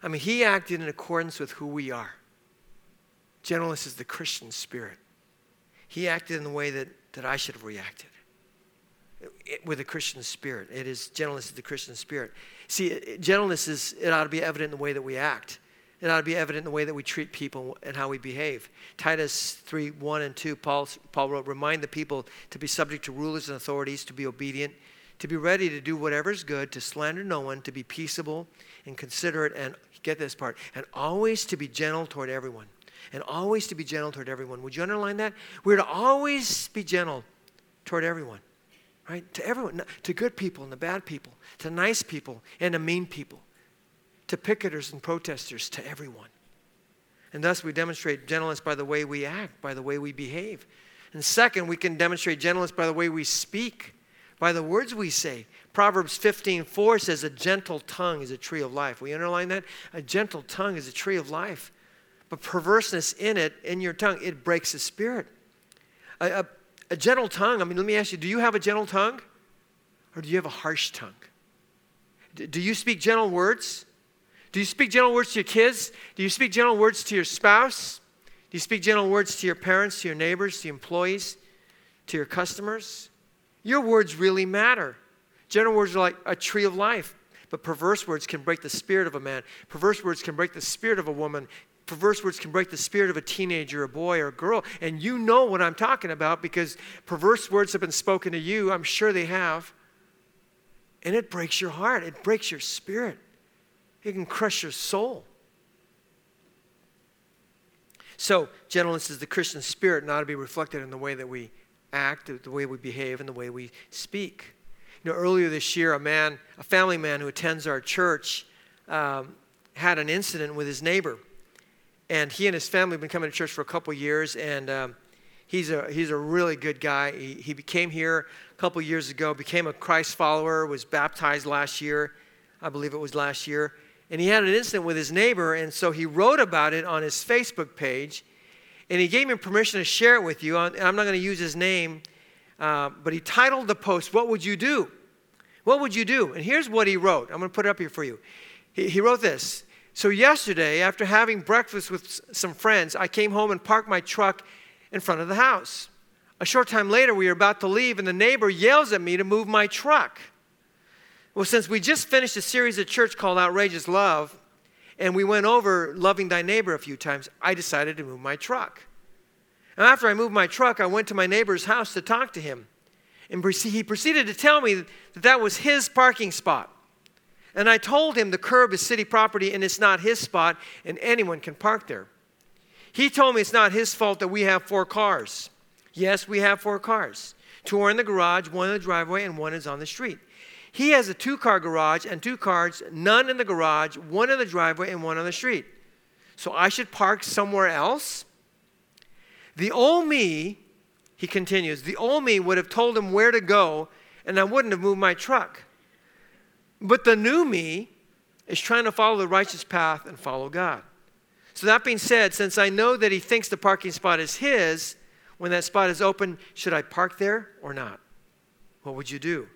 I mean, he acted in accordance with who we are. Gentleness is the Christian spirit. He acted in the way that, that I should have reacted it, with a Christian spirit. It is gentleness is the Christian spirit. See, gentleness is, it ought to be evident in the way that we act. It ought to be evident in the way that we treat people and how we behave. Titus 3 1 and 2, Paul, Paul wrote, Remind the people to be subject to rulers and authorities, to be obedient, to be ready to do whatever is good, to slander no one, to be peaceable and considerate, and get this part, and always to be gentle toward everyone and always to be gentle toward everyone. Would you underline that? We're to always be gentle toward everyone, right? To everyone, to good people and the bad people, to nice people and to mean people, to picketers and protesters, to everyone. And thus we demonstrate gentleness by the way we act, by the way we behave. And second, we can demonstrate gentleness by the way we speak, by the words we say. Proverbs 15, 4 says, A gentle tongue is a tree of life. We underline that? A gentle tongue is a tree of life but perverseness in it, in your tongue, it breaks the spirit. A, a, a, gentle tongue, I mean, let me ask you do you have a gentle tongue? Or do you have a harsh tongue? D- do you speak gentle words? Do you speak gentle words to your kids? Do you speak gentle words to your spouse? Do you speak gentle words to your parents, to your neighbors, to your employees, to your customers? Your words really matter. Gentle words are like a tree of life, but perverse words can break the spirit of a man. Perverse words can break the spirit of a woman, perverse words can break the spirit of a teenager, a boy, or a girl. And you know what I'm talking about because perverse words have been spoken to you. I'm sure they have. And it breaks your heart, it breaks your spirit, it can crush your soul. So, gentleness is the Christian spirit, and ought to be reflected in the way that we act, the way we behave, and the way we speak. You know, earlier this year, a man, a family man who attends our church, um, had an incident with his neighbor. And he and his family have been coming to church for a couple years, and um, he's, a, he's a really good guy. He, he came here a couple years ago, became a Christ follower, was baptized last year. I believe it was last year. And he had an incident with his neighbor, and so he wrote about it on his Facebook page. And he gave me permission to share it with you. I'm not going to use his name, uh, but he titled the post, What Would You Do? What would you do? And here's what he wrote. I'm going to put it up here for you. He, he wrote this so, yesterday, after having breakfast with some friends, I came home and parked my truck in front of the house. A short time later, we were about to leave, and the neighbor yells at me to move my truck. Well, since we just finished a series at church called Outrageous Love, and we went over loving thy neighbor a few times, I decided to move my truck. And after I moved my truck, I went to my neighbor's house to talk to him. And he proceeded to tell me that that was his parking spot. And I told him the curb is city property and it's not his spot and anyone can park there. He told me it's not his fault that we have four cars. Yes, we have four cars. Two are in the garage, one in the driveway, and one is on the street. He has a two car garage and two cars, none in the garage, one in the driveway, and one on the street. So I should park somewhere else? The old me, he continues, the old me would have told him where to go, and I wouldn't have moved my truck. But the new me is trying to follow the righteous path and follow God. So, that being said, since I know that he thinks the parking spot is his, when that spot is open, should I park there or not? What would you do?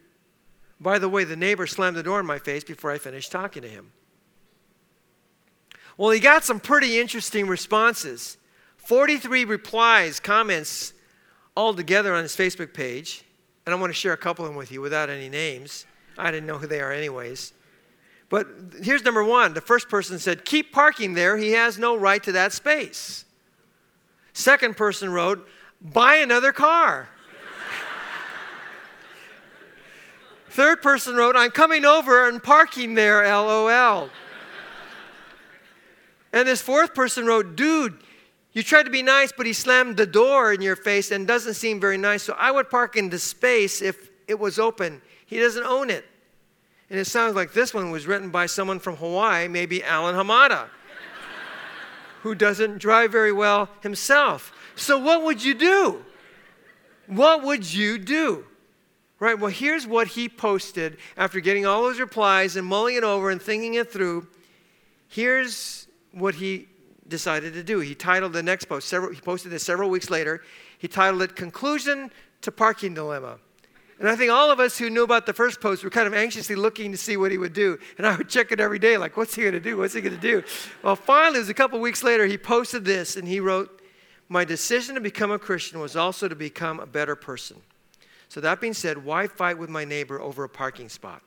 By the way, the neighbor slammed the door in my face before I finished talking to him. Well, he got some pretty interesting responses 43 replies, comments all together on his Facebook page. And I want to share a couple of them with you without any names. I didn't know who they are, anyways. But here's number one the first person said, Keep parking there. He has no right to that space. Second person wrote, Buy another car. *laughs* Third person wrote, I'm coming over and parking there, lol. and this fourth person wrote, Dude, you tried to be nice, but he slammed the door in your face and doesn't seem very nice. So I would park in the space if it was open. He doesn't own it. And it sounds like this one was written by someone from Hawaii, maybe Alan Hamada, who doesn't drive very well himself. So, what would you do? What would you do? Right? Well, here's what he posted after getting all those replies and mulling it over and thinking it through. Here's what he decided to do. He titled the next post, several, he posted this several weeks later. He titled it Conclusion to Parking Dilemma. And I think all of us who knew about the first post were kind of anxiously looking to see what he would do. And I would check it every day, like, what's he going to do? What's he going to do? Well, finally, it was a couple weeks later, he posted this and he wrote, My decision to become a Christian was also to become a better person. So, that being said, why fight with my neighbor over a parking spot?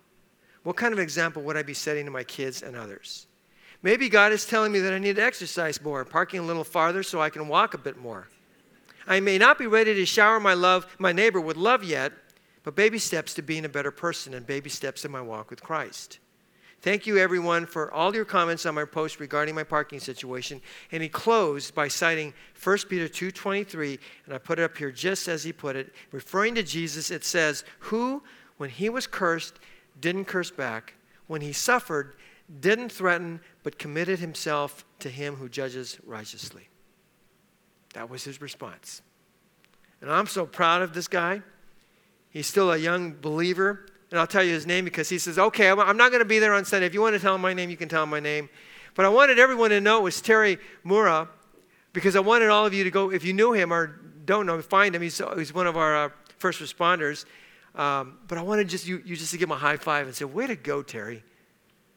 What kind of example would I be setting to my kids and others? Maybe God is telling me that I need to exercise more, parking a little farther so I can walk a bit more. I may not be ready to shower my love, my neighbor with love yet, but baby steps to being a better person and baby steps in my walk with Christ. Thank you, everyone, for all your comments on my post regarding my parking situation. And he closed by citing 1 Peter 2.23, and I put it up here just as he put it. Referring to Jesus, it says, Who, when he was cursed, didn't curse back. When he suffered, didn't threaten, but committed himself to him who judges righteously. That was his response. And I'm so proud of this guy. He's still a young believer. And I'll tell you his name because he says, okay, I'm not going to be there on Sunday. If you want to tell him my name, you can tell him my name. But I wanted everyone to know it was Terry Mura because I wanted all of you to go, if you knew him or don't know, find him. He's, he's one of our uh, first responders. Um, but I wanted just you, you just to give him a high five and say, way to go, Terry.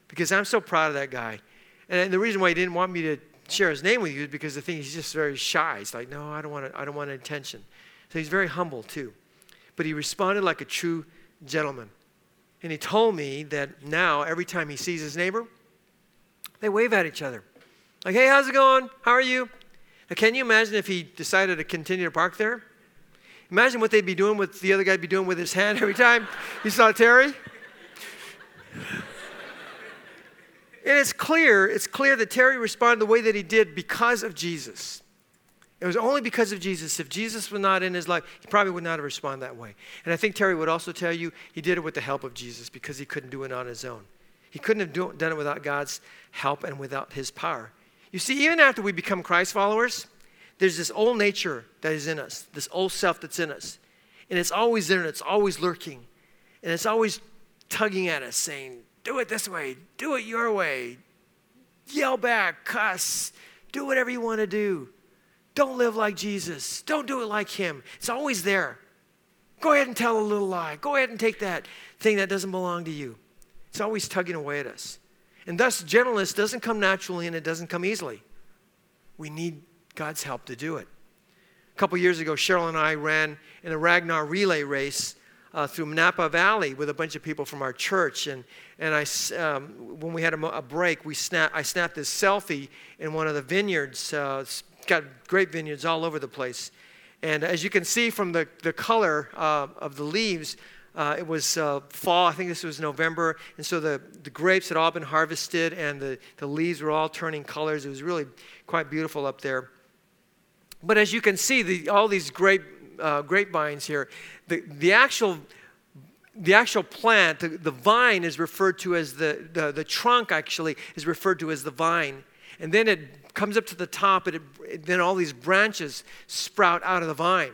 Because I'm so proud of that guy. And the reason why he didn't want me to share his name with you is because the thing is he's just very shy. He's like, no, I don't want to, I don't want attention. So he's very humble too but he responded like a true gentleman. And he told me that now, every time he sees his neighbor, they wave at each other. Like, hey, how's it going? How are you? Now, can you imagine if he decided to continue to park there? Imagine what they'd be doing with the other guy be doing with his hand every time he saw Terry. and it's clear, it's clear that Terry responded the way that he did because of Jesus. It was only because of Jesus. If Jesus was not in his life, he probably would not have responded that way. And I think Terry would also tell you he did it with the help of Jesus because he couldn't do it on his own. He couldn't have do, done it without God's help and without his power. You see, even after we become Christ followers, there's this old nature that is in us, this old self that's in us. And it's always there and it's always lurking. And it's always tugging at us, saying, Do it this way, do it your way, yell back, cuss, do whatever you want to do. Don't live like Jesus. Don't do it like him. It's always there. Go ahead and tell a little lie. Go ahead and take that thing that doesn't belong to you. It's always tugging away at us. And thus, gentleness doesn't come naturally and it doesn't come easily. We need God's help to do it. A couple years ago, Cheryl and I ran in a Ragnar relay race uh, through Napa Valley with a bunch of people from our church. And, and I, um, when we had a, a break, we snap, I snapped this selfie in one of the vineyards uh, got great vineyards all over the place. And as you can see from the, the color uh, of the leaves, uh, it was uh, fall, I think this was November, and so the, the grapes had all been harvested and the, the leaves were all turning colors. It was really quite beautiful up there. But as you can see, the, all these grape, uh, grapevines here, the, the actual the actual plant, the, the, vine is referred to as the, the, the trunk actually is referred to as the vine. And then it comes up to the top, and it, then all these branches sprout out of the vine.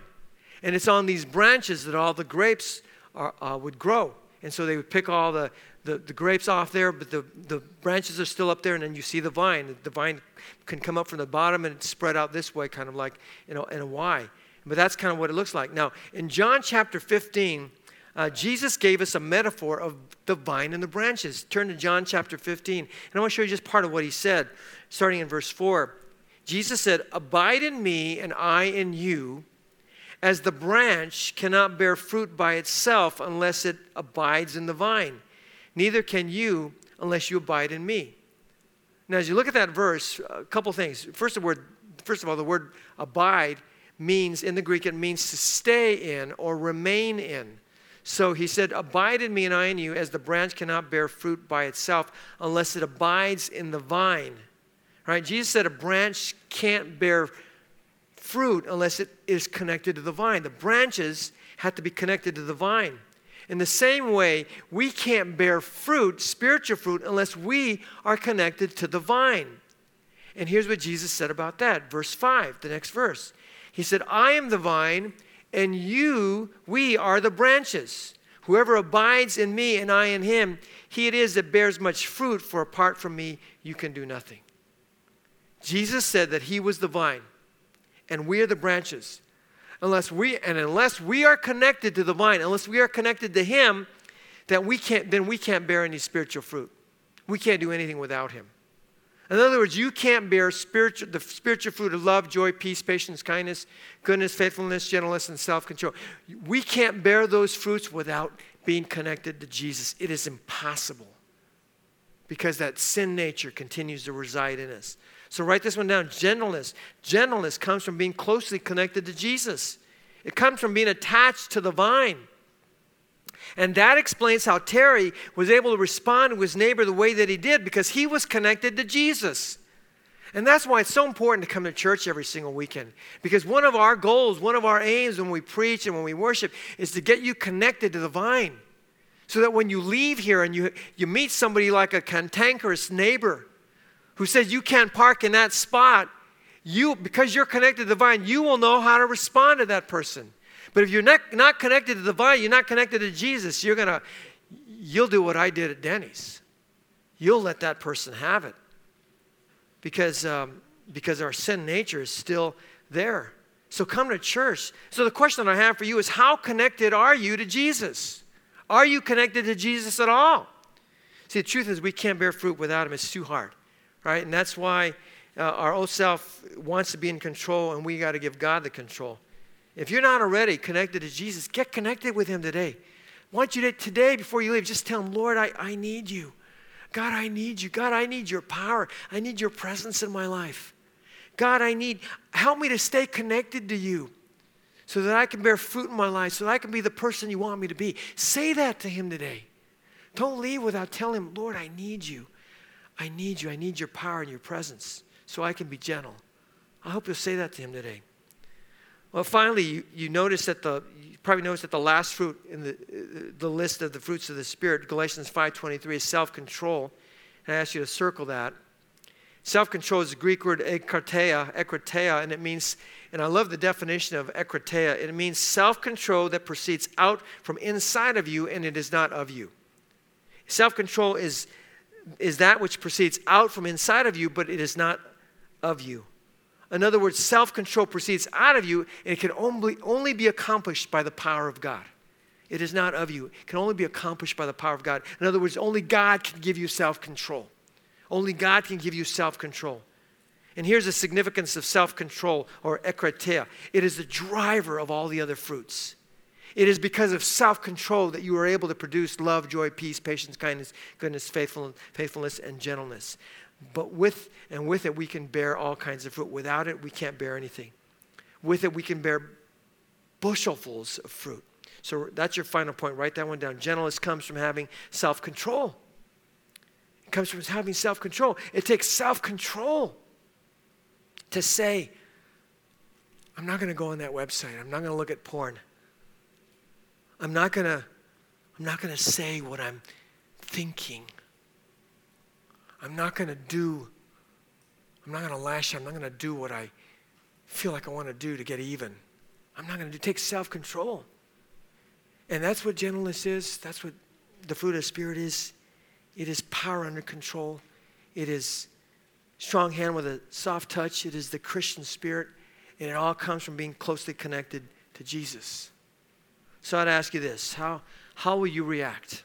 And it's on these branches that all the grapes are, uh, would grow. And so they would pick all the, the, the grapes off there, but the, the branches are still up there, and then you see the vine. The vine can come up from the bottom and spread out this way, kind of like you know, in a Y. But that's kind of what it looks like. Now, in John chapter 15, uh, Jesus gave us a metaphor of the vine and the branches. Turn to John chapter 15, and I want to show you just part of what he said, starting in verse 4. Jesus said, Abide in me, and I in you, as the branch cannot bear fruit by itself unless it abides in the vine. Neither can you unless you abide in me. Now, as you look at that verse, a couple things. First word, first of all, the word abide means, in the Greek, it means to stay in or remain in. So he said, Abide in me and I in you, as the branch cannot bear fruit by itself unless it abides in the vine. Right? Jesus said a branch can't bear fruit unless it is connected to the vine. The branches have to be connected to the vine. In the same way, we can't bear fruit, spiritual fruit, unless we are connected to the vine. And here's what Jesus said about that. Verse 5, the next verse. He said, I am the vine, and you, we are the branches. Whoever abides in me and I in him, he it is that bears much fruit, for apart from me, you can do nothing. Jesus said that he was the vine, and we are the branches. Unless we, and unless we are connected to the vine, unless we are connected to him, that we can't, then we can't bear any spiritual fruit. We can't do anything without him. In other words, you can't bear spiritual, the spiritual fruit of love, joy, peace, patience, kindness, goodness, faithfulness, gentleness, and self control. We can't bear those fruits without being connected to Jesus. It is impossible because that sin nature continues to reside in us. So write this one down gentleness. Gentleness comes from being closely connected to Jesus, it comes from being attached to the vine. And that explains how Terry was able to respond to his neighbor the way that he did because he was connected to Jesus. And that's why it's so important to come to church every single weekend. Because one of our goals, one of our aims when we preach and when we worship is to get you connected to the vine. So that when you leave here and you, you meet somebody like a cantankerous neighbor who says you can't park in that spot, you, because you're connected to the vine, you will know how to respond to that person. But if you're not, not connected to the vine, you're not connected to Jesus, you're going to, you'll do what I did at Denny's. You'll let that person have it because, um, because our sin nature is still there. So come to church. So the question I have for you is how connected are you to Jesus? Are you connected to Jesus at all? See, the truth is we can't bear fruit without him. It's too hard, right? And that's why uh, our old self wants to be in control, and we got to give God the control. If you're not already connected to Jesus, get connected with Him today. I want you to, today, before you leave, just tell Him, Lord, I, I need you. God, I need you. God, I need your power. I need your presence in my life. God, I need, help me to stay connected to you so that I can bear fruit in my life, so that I can be the person you want me to be. Say that to Him today. Don't leave without telling Him, Lord, I need you. I need you. I need your power and your presence so I can be gentle. I hope you'll say that to Him today. Well, finally, you, you notice that the you probably notice that the last fruit in the, the list of the fruits of the Spirit, Galatians 5.23, is self-control. And I ask you to circle that. Self-control is the Greek word ekrateia, ekrateia, and it means, and I love the definition of ekrateia, it means self-control that proceeds out from inside of you and it is not of you. Self-control is, is that which proceeds out from inside of you, but it is not of you. In other words, self control proceeds out of you, and it can only, only be accomplished by the power of God. It is not of you, it can only be accomplished by the power of God. In other words, only God can give you self control. Only God can give you self control. And here's the significance of self control or ekrateia it is the driver of all the other fruits. It is because of self control that you are able to produce love, joy, peace, patience, kindness, goodness, faithfulness, and gentleness. But with and with it we can bear all kinds of fruit. Without it, we can't bear anything. With it, we can bear bushelfuls of fruit. So that's your final point. Write that one down. Gentleness comes from having self control. It comes from having self control. It takes self control to say, I'm not going to go on that website. I'm not going to look at porn. I'm not going to I'm not going to say what I'm thinking. I'm not going to do, I'm not going to lash, out. I'm not going to do what I feel like I want to do to get even. I'm not going to take self control. And that's what gentleness is. That's what the fruit of the Spirit is. It is power under control. It is strong hand with a soft touch. It is the Christian spirit. And it all comes from being closely connected to Jesus. So I'd ask you this how, how will you react?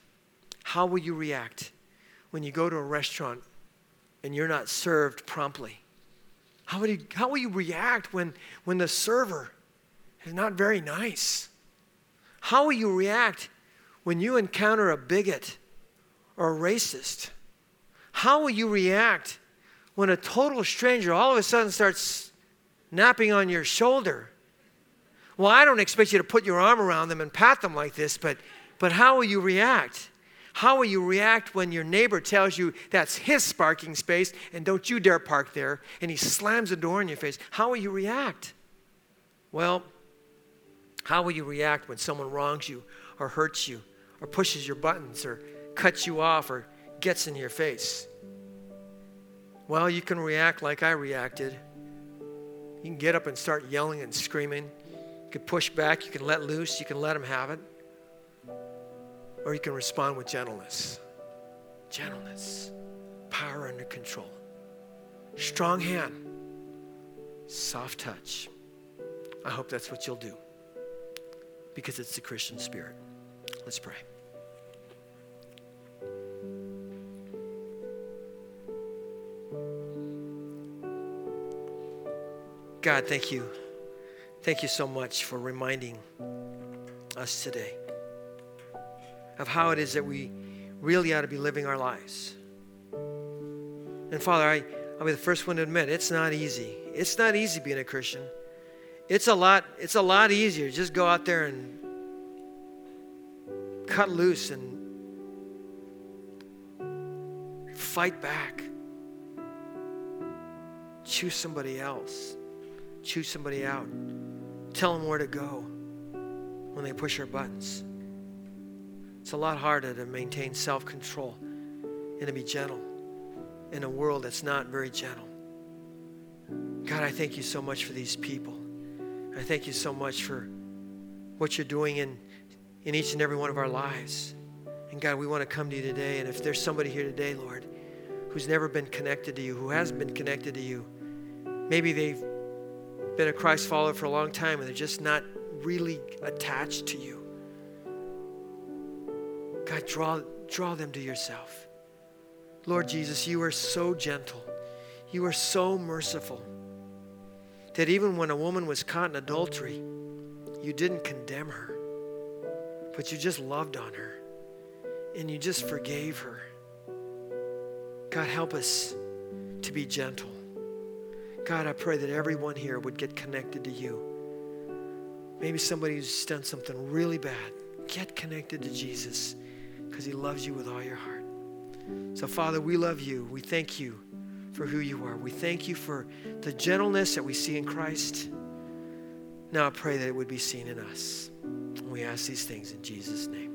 How will you react when you go to a restaurant and you're not served promptly? How would you, how will you react when, when the server is not very nice? How will you react when you encounter a bigot or a racist? How will you react when a total stranger all of a sudden starts napping on your shoulder? Well, I don't expect you to put your arm around them and pat them like this, but, but how will you react? How will you react when your neighbor tells you that's his parking space and don't you dare park there and he slams the door in your face? How will you react? Well, how will you react when someone wrongs you or hurts you or pushes your buttons or cuts you off or gets in your face? Well, you can react like I reacted. You can get up and start yelling and screaming. You can push back, you can let loose, you can let them have it. Or you can respond with gentleness. Gentleness, power under control, strong hand, soft touch. I hope that's what you'll do because it's the Christian spirit. Let's pray. God, thank you. Thank you so much for reminding us today of how it is that we really ought to be living our lives. And Father, I, I'll be the first one to admit it's not easy. It's not easy being a Christian. It's a lot, it's a lot easier. Just go out there and cut loose and fight back. Choose somebody else choose somebody out, tell them where to go when they push our buttons. It's a lot harder to maintain self control and to be gentle in a world that's not very gentle. God, I thank you so much for these people. I thank you so much for what you're doing in, in each and every one of our lives. And God, we want to come to you today. And if there's somebody here today, Lord, who's never been connected to you, who hasn't been connected to you, maybe they've been a Christ follower for a long time and they're just not really attached to you. God, draw, draw them to yourself. Lord Jesus, you are so gentle. You are so merciful that even when a woman was caught in adultery, you didn't condemn her, but you just loved on her and you just forgave her. God, help us to be gentle. God, I pray that everyone here would get connected to you. Maybe somebody who's done something really bad, get connected to Jesus because he loves you with all your heart. So, Father, we love you. We thank you for who you are. We thank you for the gentleness that we see in Christ. Now I pray that it would be seen in us. We ask these things in Jesus' name.